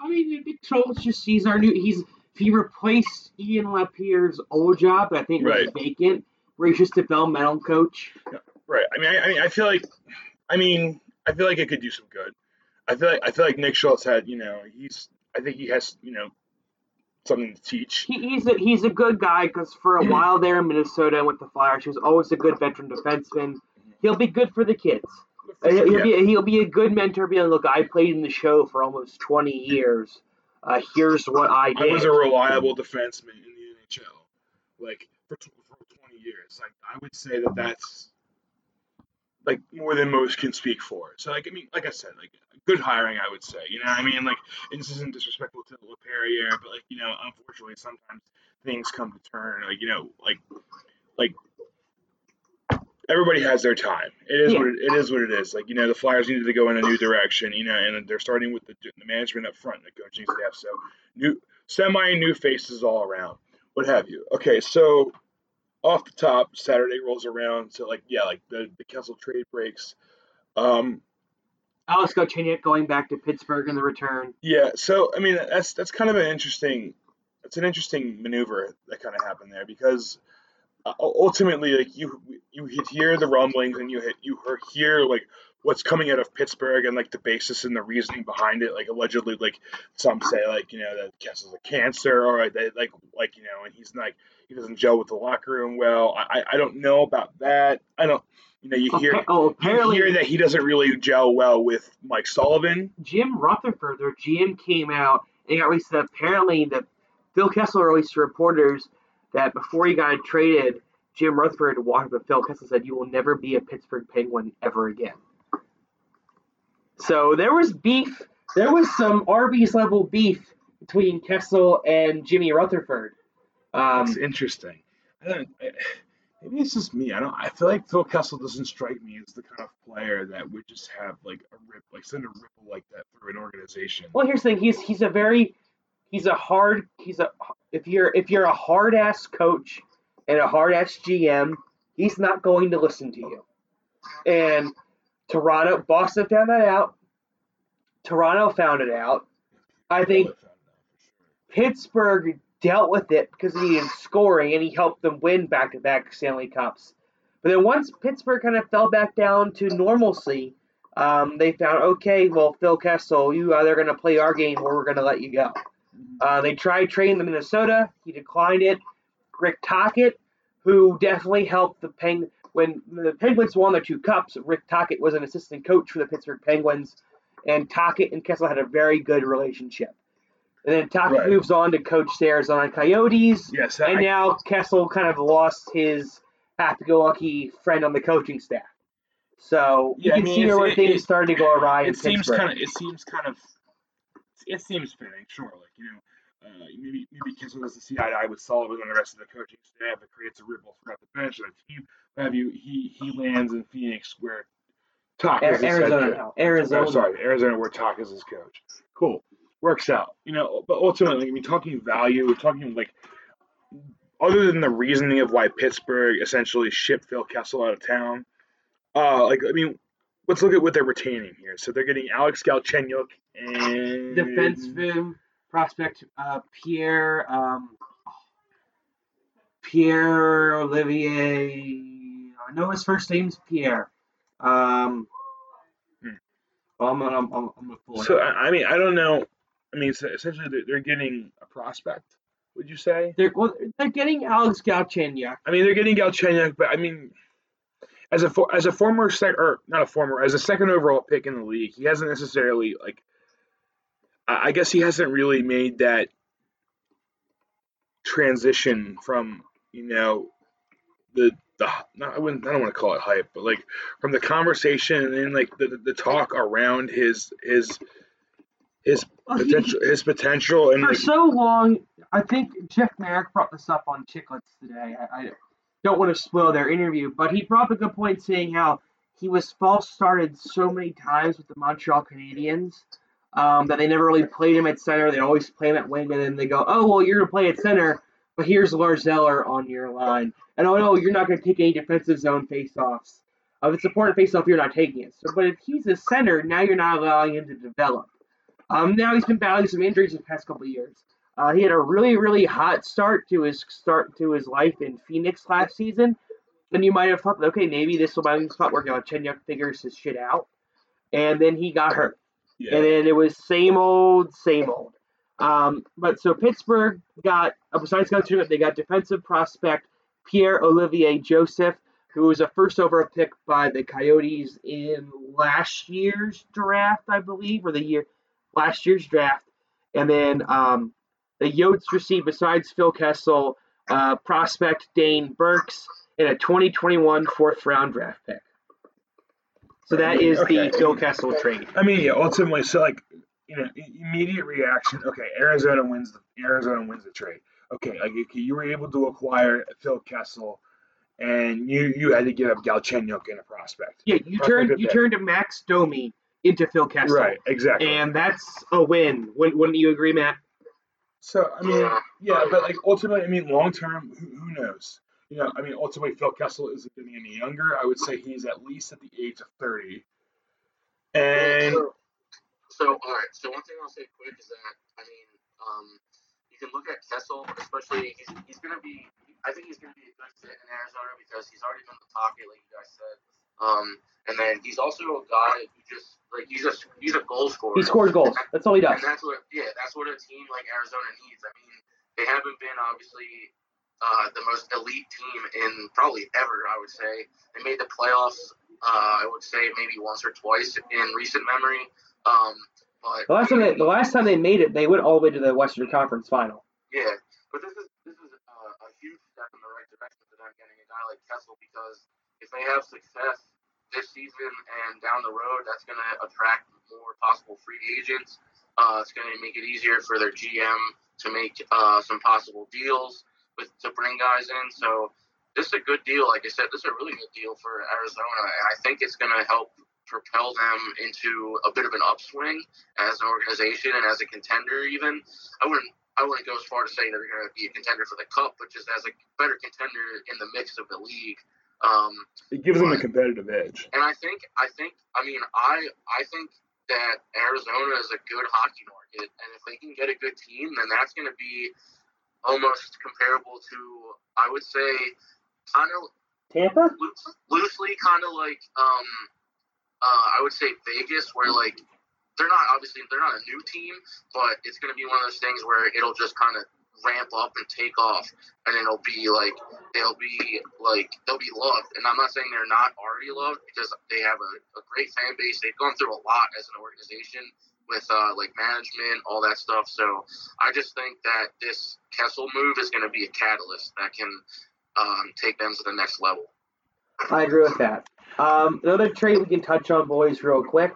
I mean, Nick Schultz just he's our new. He's he replaced Ian Laperriere's old job. I think was Right. vacant. Just developmental coach. Right. I mean, I, I mean, I feel like, I mean, I feel like it could do some good. I feel like I feel like Nick Schultz had, you know, he's. I think he has, you know, something to teach. He, he's a he's a good guy because for a while there in Minnesota with the Flyers, he was always a good veteran defenseman. He'll be good for the kids. Uh, He'll Yeah. be he'll be a good mentor. Being look, I played in the show for almost twenty years. Uh, here's what I I was a reliable defenseman in the NHL, like for, tw- for 20 years. Like I would say that that's like more than most can speak for. So like I mean, like I said, like good hiring, I would say. You know, what I mean, like and this isn't disrespectful to Laperriere, but like you know, unfortunately, sometimes things come to turn. Like you know, like like everybody has their time. It is Yeah. what it, it is. What it is. Like you know, the Flyers needed to go in a new direction. You know, and they're starting with the, the management up front, the coaching staff. So new, semi new faces all around. What have you? Okay, so off the top, Saturday rolls around. So like yeah, like the the Kessel trade breaks. Um, Alex Galchenyuk going back to Pittsburgh in the return. yeah, so I mean that's that's kind of an interesting it's an interesting maneuver that kind of happened there because uh, ultimately like you you hear the rumblings and you hit you hear like what's coming out of Pittsburgh and like the basis and the reasoning behind it. Like allegedly like some say like you know that Kessel's a cancer or they, like like you know and he's like he doesn't gel with the locker room well. I I- don't know about that. I don't you know you hear oh, you apparently hear that he doesn't really gel well with Mike Sullivan. Jim Rutherford, their GM, came out and got released. That apparently that Phil Kessel released to reporters that before he got traded, Jim Rutherford walked up to Phil Kessel and said, "You will never be a Pittsburgh Penguin ever again." So there was beef. There was some Arby's level beef between Kessel and Jimmy Rutherford. Um, That's interesting. I don't. I, maybe it's just me. I don't. I feel like Phil Kessel doesn't strike me as the kind of player that would just have like a rip, like send a ripple like that through an organization. Well, here's the thing. He's he's a very he's a hard he's a if you're if you're a hard ass coach and a hard ass GM, he's not going to listen to you. And Toronto, Boston found that out. Toronto found it out. I think Pittsburgh dealt with it because he needed scoring and he helped them win back to back Stanley Cups. But then once Pittsburgh kind of fell back down to normalcy, um, they found okay, well, Phil Kessel, you either going to play our game or we're going to let you go. Uh, they tried trading the Minnesota. He declined it. Rick Tocchet, who definitely helped the Peng when the Penguins won their two cups. Rick Tocchet was an assistant coach for the Pittsburgh Penguins, and Tocchet and Kessel had a very good relationship. And then Tocchet Right. moves on to coach the Arizona Coyotes, Yes, and I, now Kessel kind of lost his happy-go-lucky friend on the coaching staff. So you Yeah, I can mean, see where it- things it- started to go awry in it seems Pittsburgh. kind of. It seems kind of. It seems fitting, sure. Like you know, uh, maybe maybe Kessel doesn't see eye to eye with Sullivan and the rest of the coaching staff. It creates a ripple throughout the bench of the team. Have you he he lands in Phoenix where Talk is head Arizona coach. now. Arizona. Oh, sorry, Arizona where Talk is his coach. Cool, works out. You know, but ultimately, I mean, talking value, we're talking like other than the reasoning of why Pittsburgh essentially shipped Phil Kessel out of town. Uh, like I mean, let's look at what they're retaining here. So they're getting Alex Galchenyuk and defenseman prospect uh, Pierre um, Pierre Olivier. I know his first name's Pierre. Um, Hmm. well, I'm, I'm, I'm, I'm gonna pull it So up. I I mean, I don't know. I mean, so essentially, they're, they're getting a prospect. Would you say? They're well, they're getting Alex Galchenyuk. I mean, they're getting Galchenyuk, but I mean, as a for, as a former sec or not a former, as a second overall pick in the league, he hasn't necessarily like. I guess he hasn't really made that transition from you know the the not, I wouldn't I don't want to call it hype, but like from the conversation and then like the, the, talk around his his his Well, he- potential his potential and for like, so long, I think Jeff Marek brought this up on Chiclets today. I, I don't want to spoil their interview, but he brought up a good point saying how he was false started so many times with the Montreal Canadiens um, that they never really played him at center. They always play him at wing, and then they go, "Oh well, you're gonna play at center, but here's Lars Eller on your line." And oh no, you're not gonna take any defensive zone faceoffs. If it's important faceoff, you're not taking it. So, but if he's a center, now you're not allowing him to develop. Um, now he's been battling some injuries the past couple of years. Uh, he had a really, really hot start to his start to his life in Phoenix last season, and you might have thought, okay, maybe this will be the spot where Galchenyuk figures his shit out, and then he got hurt, yeah. and then it was same old, same old. Um, but so Pittsburgh got, uh, besides Galchenyuk, they got defensive prospect Pierre Olivier Joseph, who was a first overall pick by the Coyotes in last year's draft, I believe, or the year last year's draft. And then um, the Yotes received, besides Phil Kessel, uh, prospect Dane Birks and a 2021 fourth round draft pick. So that is Okay. the Phil Kessel trade. I mean, yeah, ultimately, so like, you know, immediate reaction. Okay, Arizona wins the Arizona wins the trade. Okay, like you were able to acquire Phil Kessel, and you you had to give up Galchenyuk in a prospect. Yeah, you Prospect turned you turned a Max Domi into Phil Kessel, Right, exactly. and that's a win. Wouldn't, wouldn't you agree, Matt? so I mean, Yeah. yeah, but like ultimately, I mean, long term, who, who knows? You know, I mean, ultimately, Phil Kessel isn't getting any younger. I would say he's at least at the age of thirty. And so, so all right. So one thing I'll say quick is that I mean, um, you can look at Kessel, especially he's he's gonna be. I think he's gonna be a good fit in Arizona because he's already been in the pocket, like you guys said. Um, and then he's also a guy who just like he's a he's a goal scorer. He scores goals. That's all he does. And that's what, yeah, that's what a team like Arizona needs. I mean, they haven't been obviously uh, the most elite team in probably ever. I would say they made the playoffs. Uh, I would say maybe once or twice in recent memory. Um, but The last time they, the last time they made it, they went all the way to the Western Conference Final. yeah, but this is this is uh, a huge step in the right direction for them getting a guy like Kessel because if they have success this season and down the road, that's going to attract more possible free agents. Uh, it's going to make it easier for their GM to make uh, some possible deals with to bring guys in. So this is a good deal. Like I said, this is a really good deal for Arizona, and I think it's going to help propel them into a bit of an upswing as an organization and as a contender. Even I wouldn't I wouldn't go as far to say they're going to be a contender for the cup, but just as a better contender in the mix of the league. Um, it gives them a competitive edge. and I think I think I mean I I think that Arizona is a good hockey market, and if they can get a good team, then that's going to be almost comparable to I would say kind of Tampa? loose, loosely kind of like um uh, I would say Vegas, where like they're not obviously they're not a new team, but it's going to be one of those things where it'll just kind of ramp up and take off, and it'll be like they'll be like they'll be loved. And I'm not saying they're not already loved because they have a, a great fan base. They've gone through a lot as an organization with uh, like management, all that stuff. So I just think that this Kessel move is going to be a catalyst that can um, take them to the next level. I agree with that. Um, another trade we can touch on, boys, real quick,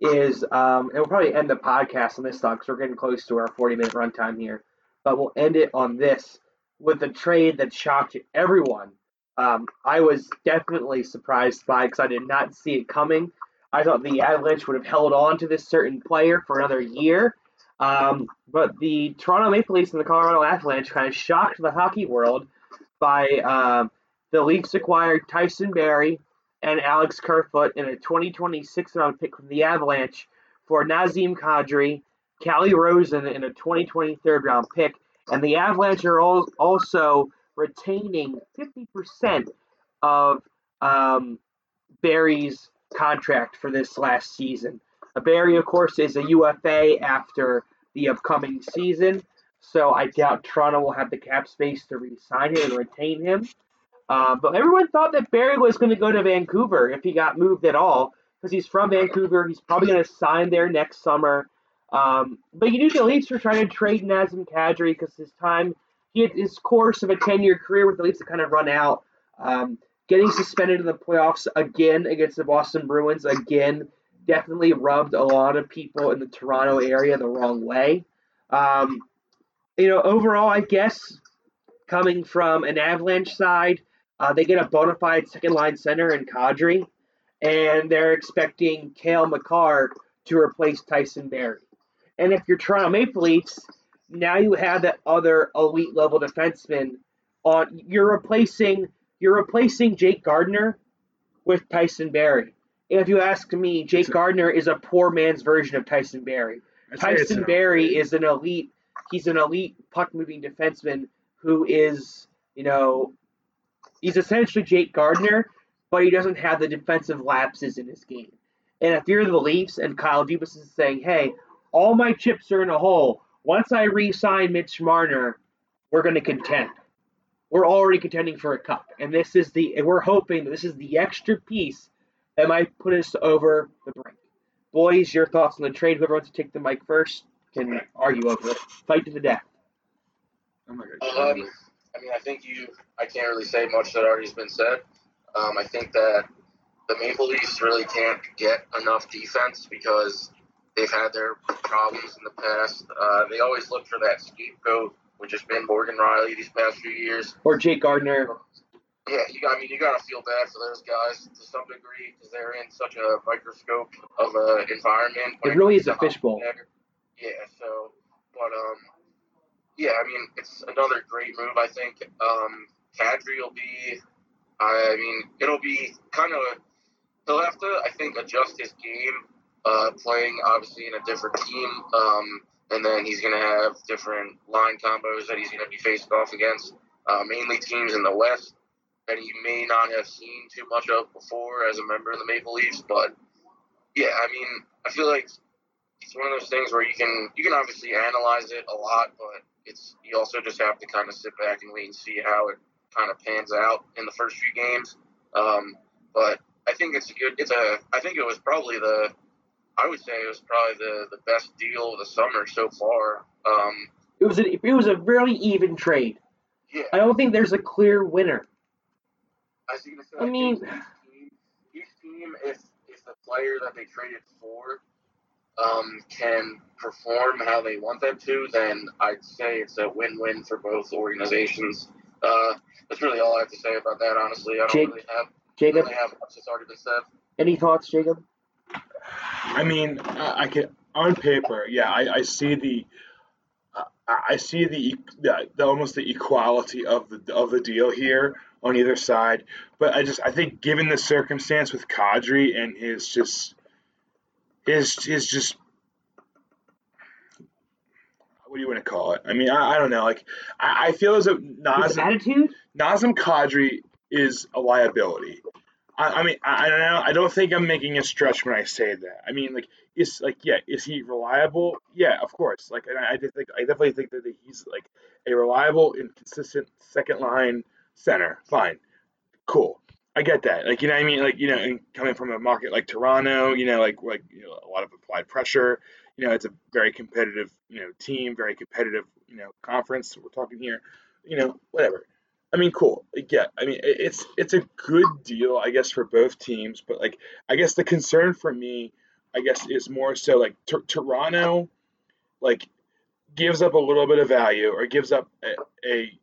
is um, and we'll probably end the podcast on this stuff because we're getting close to our 40 minute runtime here. but we'll end it on this with a trade that shocked everyone. Um, I was definitely surprised by because I did not see it coming. I thought the Avalanche would have held on to this certain player for another year. Um, but the Toronto Maple Leafs and the Colorado Avalanche kind of shocked the hockey world by um, the Leafs acquired Tyson Barrie and Alex Kerfoot in a 2026 round pick from the Avalanche for Nazem Kadri, Calle Rosen in a 2020 third round pick, and the Avalanche are also retaining 50% of um, Barrie's contract for this last season. Barrie, of course, is a UFA after the upcoming season, so I doubt Toronto will have the cap space to re-sign him and retain him. Uh, but everyone thought that Barrie was going to go to Vancouver if he got moved at all, because he's from Vancouver. He's probably going to sign there next summer. Um, but you knew the Leafs were trying to trade Nazem Kadri because his time, he had his course of a 10 year career with the Leafs had kind of run out. Um, getting suspended in the playoffs again against the Boston Bruins again definitely rubbed a lot of people in the Toronto area the wrong way. Um, you know, overall, I guess coming from an Avalanche side, uh, they get a bona fide second line center in Kadri, and they're expecting Cale Makar to replace Tyson Barrie. And if you're Toronto Maple Leafs, now you have that other elite level defenseman on. You're replacing you're replacing Jake Gardiner with Tyson Barrie. And if you ask me, Jake Gardiner is a poor man's version of Tyson Barrie. Tyson Barrie is an elite. He's an elite puck moving defenseman who is, you know, he's essentially Jake Gardiner, but he doesn't have the defensive lapses in his game. And if you're the Leafs and Kyle Dubas is saying, hey, all my chips are in a hole. Once I re-sign Mitch Marner, we're going to contend. We're already contending for a cup, and this is the. And we're hoping that this is the extra piece that might put us over the brink. Boys, your thoughts on the trade? Whoever wants to take the mic first can argue over it. Fight to the death. Oh my God. Um, I mean, I think you. I can't really say much that already's been said. Um, I think that the Maple Leafs really can't get enough defense because they've had their problems in the past. Uh, they always look for that scapegoat, which has been Morgan Rielly these past few years. Or Jake Gardiner. Yeah, you got, I mean, you got to feel bad for those guys to some degree because they're in such a microscope of an environment. It really is a fishbowl. Yeah, so, but, um, yeah, I mean, it's another great move, I think. Um, Kadri will be, I mean, it'll be kind of, he'll have to, I think, adjust his game uh, playing obviously in a different team. Um, and then he's going to have different line combos that he's going to be faced off against, uh, mainly teams in the West that he may not have seen too much of before as a member of the Maple Leafs. But yeah, I mean, I feel like it's one of those things where you can you can obviously analyze it a lot, but it's you also just have to kind of sit back and wait and see how it kind of pans out in the first few games. Um, but I think it's a good. It's a. I think it was probably the I would say it was probably the, the best deal of the summer so far. Um, it was a, it was a really even trade. Yeah. I don't think there's a clear winner. I, was say, I mean, each team, each team, if if the player that they traded for um, can perform how they want them to, then I'd say it's a win-win for both organizations. Uh, that's really all I have to say about that. Honestly, I don't Jake, really have Jacob, really have much that's already been said. Any thoughts, Jacob? I mean, I, I can on paper, yeah, I, I see the. I see the, the, the almost the equality of the of the deal here on either side, but I just I think given the circumstance with Kadri and his just his his just what do you want to call it? I mean, I, I don't know. Like, I, I feel as though Nazem, attitude? Nazem Kadri is a liability. I, I mean, I, I, don't know. I don't think I'm making a stretch when I say that. I mean, like, is like, yeah, is he reliable? Yeah, of course. Like, and I, I think, I definitely think that he's like a reliable and consistent second line center. Fine, cool. I get that. Like, you know, I mean, like, you know, and coming from a market like Toronto, you know, like, like, you know, a lot of applied pressure. You know, it's a very competitive, you know, team, very competitive, you know, conference. We're talking here, you know, whatever. I mean, cool. Yeah, I mean, it's it's a good deal, I guess, for both teams. But like, I guess the concern for me, I guess, is more so like t- Toronto, like gives up a little bit of value or gives up a, a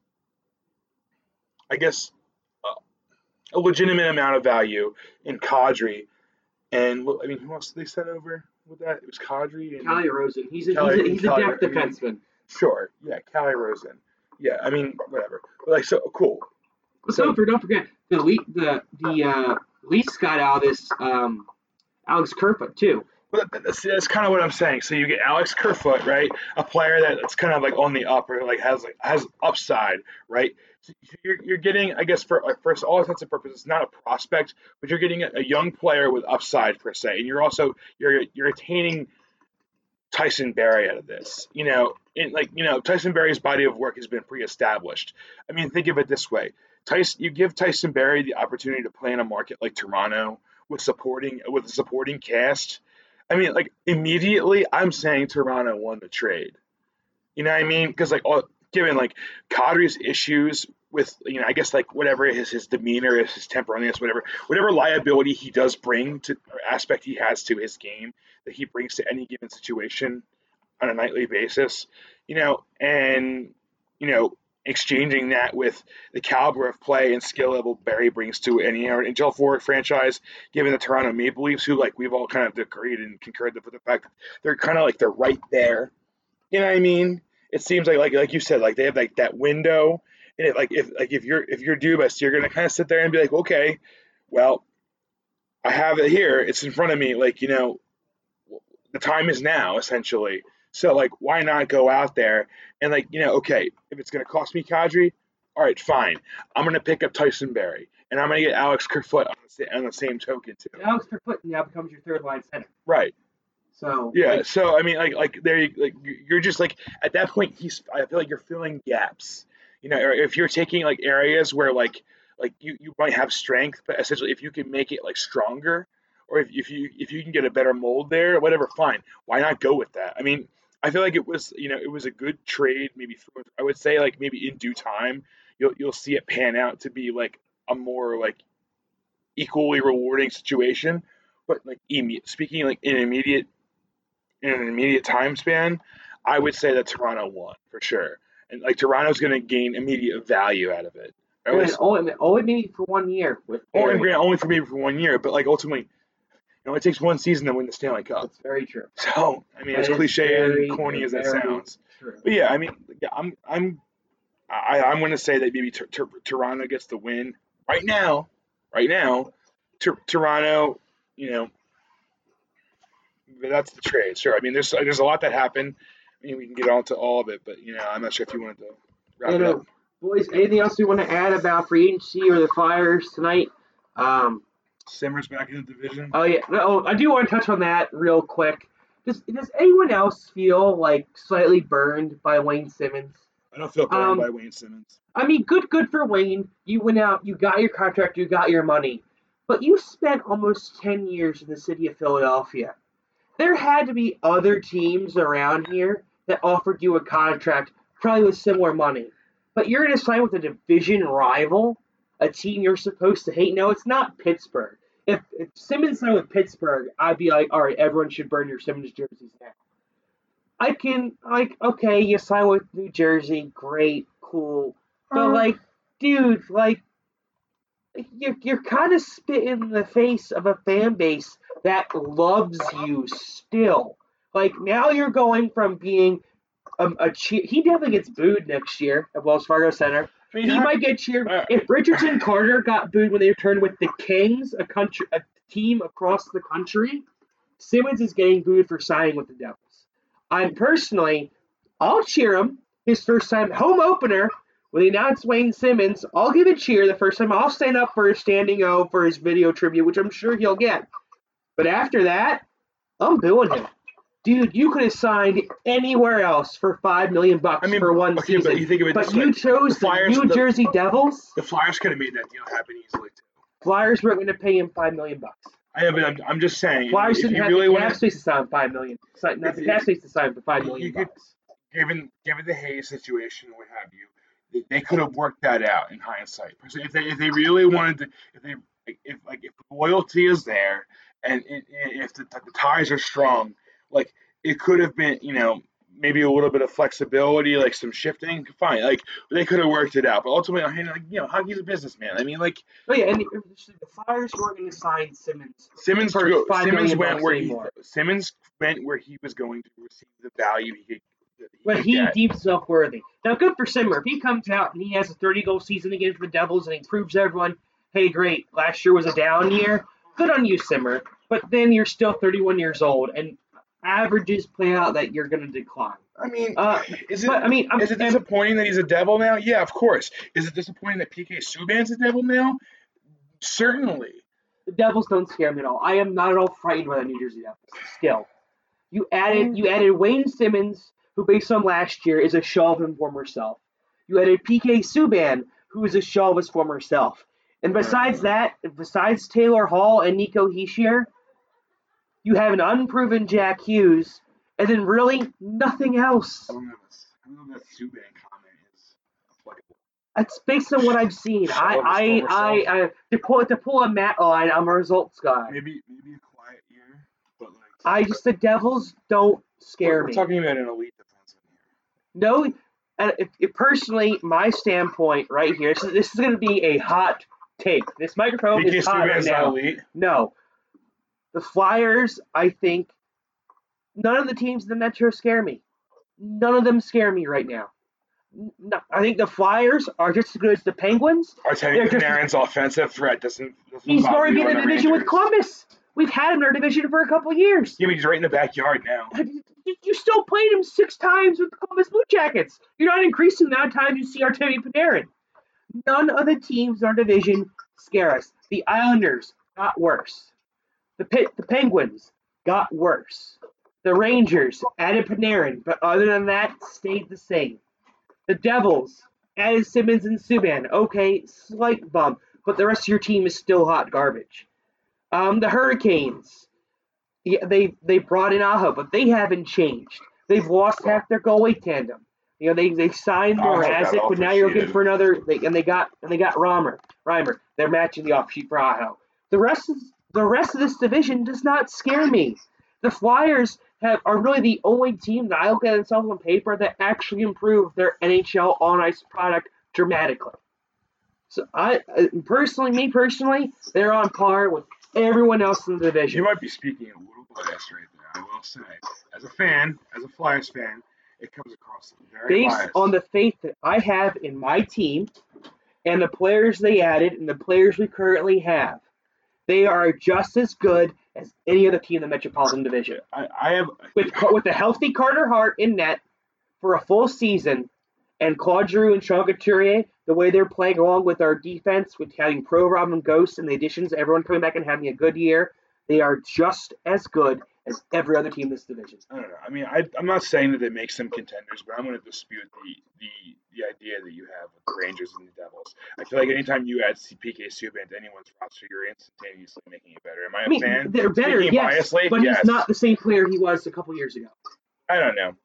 I guess, a, a legitimate amount of value in Kadri. And I mean, who else did they send over with that? It was Kadri and Calle Rosen. He's a, Calle- he's a, he's a depth I mean- defenseman. sure, yeah, Calle Rosen. Yeah, I mean, whatever. But like, so cool. But don't, for- don't forget the le- the the uh, Leafs got out of this um, Alex Kerfoot too. But that's, that's kind of what I'm saying. So you get Alex Kerfoot, right? A player that's kind of like on the up or like has like has upside, right? So you're, you're getting, I guess, for like, for all intents and purposes, not a prospect, but you're getting a, a young player with upside per se, and you're also you're you're attaining Tyson Barrie out of this. You know, in like you know, Tyson Barrie's body of work has been pre-established. I mean, think of it this way: Tyson, you give Tyson Barrie the opportunity to play in a market like Toronto with supporting with a supporting cast. I mean, like immediately, I'm saying Toronto won the trade. You know what I mean? Because like, all, given like Kadri's issues with, you know, I guess like whatever his his demeanor is, his temperameness, whatever, whatever liability he does bring to aspect he has to his game that he brings to any given situation on a nightly basis, you know, and you know, exchanging that with the caliber of play and skill level Barrie brings to any NHL forward franchise, given the Toronto Maple Leafs, who like we've all kind of agreed and concurred with the fact that they're kind of like they're right there. You know what I mean? It seems like like like you said, like they have like that window, and it, like if like if you're if you're Dubas, you're gonna kind of sit there and be like, okay, well, I have it here, it's in front of me, like you know, the time is now essentially. So like, why not go out there and like, you know, okay, if it's gonna cost me Kadri, all right, fine. I'm gonna pick up Tyson Barrie, and I'm gonna get Alex Kerfoot on the, on the same token too. Alex Kerfoot now becomes your third line center. Right. So Yeah. like, So I mean, like, like there, you- like you're just like at that point, he's. I feel like you're filling gaps. You know, if you're taking like areas where like like you, you might have strength, but essentially if you can make it like stronger, or if, if you if you can get a better mold there, whatever, fine. Why not go with that? I mean, I feel like it was you know it was a good trade. Maybe through, I would say like maybe in due time you'll you'll see it pan out to be like a more like equally rewarding situation. But like immediate, speaking like in immediate in an immediate time span, I would say that Toronto won for sure. And like Toronto's going to gain immediate value out of it. Or and least- only, only maybe for one year with or Barrie. and grant only for maybe for one year, but like ultimately, it only takes one season to win the Stanley Cup. That's very true. So I mean, That as cliche very, and corny as that sounds, True. but yeah, I mean, yeah, I'm I'm I, I'm going to say that maybe Tor- Tor- Toronto gets the win right now. Right now, Tor- Toronto, you know, that's the trade. Sure, I mean, there's there's a lot that happened. I mean, we can get on to all of it, but you know, I'm not sure if you wanted to wrap I it know. up. Boys, anything else you want to add about free agency or the Flyers tonight? Um, Simmers back in the division. oh yeah, no, I do want to touch on that real quick. Does Does anyone else feel like slightly burned by Wayne Simmonds? I don't feel burned um, by Wayne Simmonds. I mean, good, good for Wayne. You went out, you got your contract, you got your money, but you spent almost ten years in the city of Philadelphia. There had to be other teams around here that offered you a contract, probably with similar money. But you're going to sign with a division rival, a team you're supposed to hate. No, it's not Pittsburgh. If, if Simmonds signed with Pittsburgh, I'd be like, all right, everyone should burn your Simmonds jerseys now. I can like, okay, you sign with New Jersey, great, cool, but uh-huh. like, dude, like, you're you're kind of spitting in the face of a fan base that loves you still. Like now you're going from being um, a cheer. He definitely gets booed next year at Wells Fargo Center. I mean, He might get cheered Uh, if Richardson Carter got booed when they returned with the Kings, a country, a team across the country. Simmonds is getting booed for signing with the Devils. I'm personally, I'll cheer him his first time home opener when they announce Wayne Simmonds. I'll give a cheer the first time. I'll stand up for his standing O for his video tribute, which I'm sure he'll get. But after that, I'm booing him. Dude, you could have signed anywhere else for five million bucks I mean, for one okay, season. but you think of it But you way: chose the the, Flyers- New the- Jersey Devils. the Flyers could have made that deal happen easily too. Flyers weren't going to pay him five million bucks. I know, but I'm, I'm just saying. Flyers didn't have really the cap space to sign five million. Not the cap space to sign for five million you million could- bucks. given given the Hayes situation, what have you, they, they could have worked that out in hindsight. If they if they really wanted to, if they if like if loyalty is there and if the, the ties are strong, like it could have been, you know, maybe a little bit of flexibility, like some shifting, fine. Like they could have worked it out. But ultimately, like, you know, Huggy's a businessman. I mean, like Oh yeah, and the, the Flyers weren't going to sign Simmonds. Simmonds go, Simmonds went where he. Simmonds went where he was going to receive the value he could. he But could he get. deems himself worthy. Now, good for Simmer. If he comes out and he has a 30 goal season again for the Devils and he proves everyone, hey, great, last year was a down year, good on you, Simmer. But then you're still 31 years old, and averages play out that you're going to decline. I mean, Uh, is it But, I mean, I'm, is it disappointing that he's a devil now? Yeah, of course. Is it disappointing that PK Subban's a devil now? Certainly. the Devils don't scare me at all. I am not at all frightened by the New Jersey Devils. Still, you added you added Wayne Simmonds, who based on last year is a shell of his former self. You added PK Subban, who is a shell of his former self. And besides that, besides Taylor Hall and Nico Hischier, you have an unproven Jack Hughes, and then really nothing else. I don't know if, I don't know if that Subban comment is applicable. That's based on what I've seen. I, former I, I, I, to pull to pull a Matt line, I'm a results guy. Maybe maybe a quiet year, but like I just the Devils don't scare we're, we're talking about an elite defenseman here. No, and it, it- personally, my standpoint right here. Is, this is going to be a hot take. This microphone is hot right now. elite. No, the Flyers. I think none of the teams in the Metro scare me. None of them scare me right now. No, I think the Flyers are just as good as the Penguins. Artemi Panarin's offensive threat doesn't. doesn't He's already been in the division with Columbus. We've had him in our division for a couple years. Yeah, but he's right in the backyard now. You- You still played him six times with the Columbus Blue Jackets. You're not increasing the amount of times you see Artemi Panarin. None of the teams in our division scare us. The Islanders got worse. The Pit, the Penguins got worse. The Rangers added Panarin, but other than that, stayed the same. The Devils added Simmonds and Subban. Okay, slight bump, but the rest of your team is still hot garbage. Um, the Hurricanes, yeah, they they brought in Aho, but they haven't changed. They've lost half their goalie tandem. You know, they they signed Aho got but now you're looking for another. They, and they got and they got Reimer. Reimer. They're matching the off sheet for Aho. The rest of the rest of this division does not scare me. The Flyers have are really the only team that I look at themselves on paper that actually improved their NHL on ice product dramatically. So I uh, personally, me personally, they're on par with everyone else in the division. You might be speaking a little biased right there. I will say, as a fan, as a Flyers fan, it comes across very Based biased. on the faith that I have in my team and the players they added and the players we currently have, they are just as good as any other team in the Metropolitan Division. I, I have with with a healthy Carter Hart in net for a full season, and Claude Giroux and Sean Couturier, the way they're playing along with our defense, with having Pro Rob and Ghost and the additions, everyone coming back and having a good year, they are just as good as every other team in this division. I don't know. I mean, I, I'm not saying that it makes them contenders, but I'm going to dispute the, the the idea that you have with the Rangers and the Devils. I feel like anytime you add PK Subban to anyone's roster, you're instantaneously making it better. Am I a I mean, fan? they're better, Speaking yes, biasly, but yes. he's not the same player he was a couple years ago. I don't know.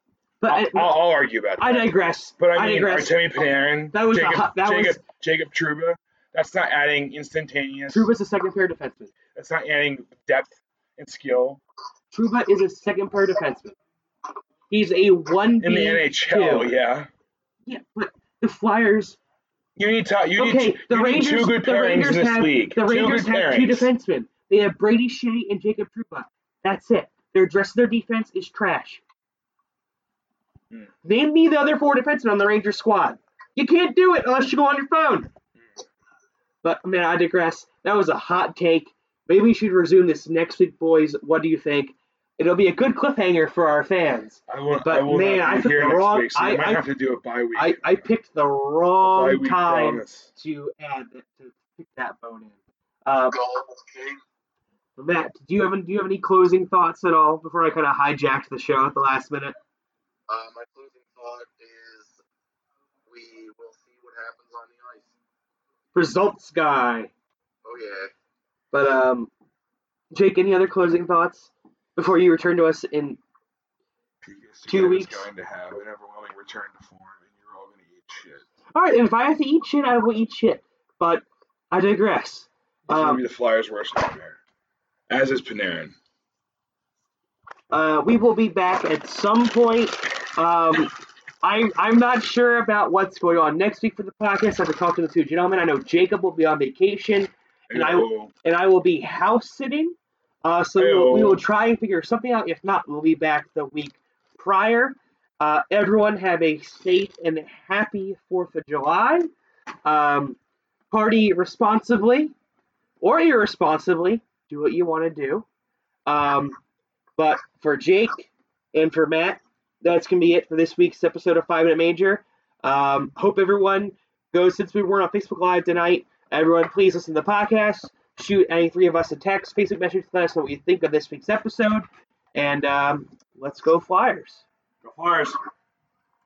But I'll, I, I'll, I'll argue about that. I digress. But I mean, digress. Artemi Panarin, oh, That was Jacob, hot- that was- Jacob, Jacob Trouba. That's not adding instantaneous. Trouba's a second pair defenseman. That's not adding depth and skill Trouba is a second pair defenseman. He's a one in the NHL. Yeah, Yeah, but the Flyers you need to. You okay, need, the you need Rangers. two good the pairings in this have league. the two Rangers good have two defensemen. They have Brady Skjei and Jacob Trouba. That's it. Their rest of their defense is trash. Hmm. Name me the other four defensemen on the Rangers squad. You can't do it unless you go on your phone. But man, I digress. That was a hot take. Maybe we should resume this next week, boys. What do you think? It'll be a good cliffhanger for our fans. I will, But, I will man, not I be took here the wrong- week, so I- you might I- have to do a bye week. I, I picked the wrong bye time promise. to add that, to pick that bone in. Uh, Gullible King. Matt, do you have any, do you have any closing thoughts at all before I kind of hijacked the show at the last minute? Uh, my closing thought is we will see what happens on the ice. Results guy. Oh yeah. But um, Jake, any other closing thoughts before you return to us in? Two weeks. going to have an overwhelming return to form, and you're all going to eat shit. All right, and if I have to eat shit, I will eat shit. But I digress. It's Um, be the Flyers' worst nightmare. As is Panarin. Uh, we will be back at some point Um, I, I'm not sure about what's going on next week for the podcast. I have to talk to the two gentlemen. I know Jacob will be on vacation, And I- and I will be house sitting. Uh, so we will, we will try and figure something out. If not, we'll be back the week prior. Uh, everyone have a safe and happy Fourth of July. Um, party responsibly or irresponsibly. Do what you want to do. Um, but for Jake and for Matt, that's gonna be it for this week's episode of Five Minute Major. Um, hope everyone goes since we weren't on Facebook Live tonight. Everyone, please listen to the podcast. Shoot any three of us a text, Facebook message, let us know what you think of this week's episode, and um, let's go Flyers. Go Flyers.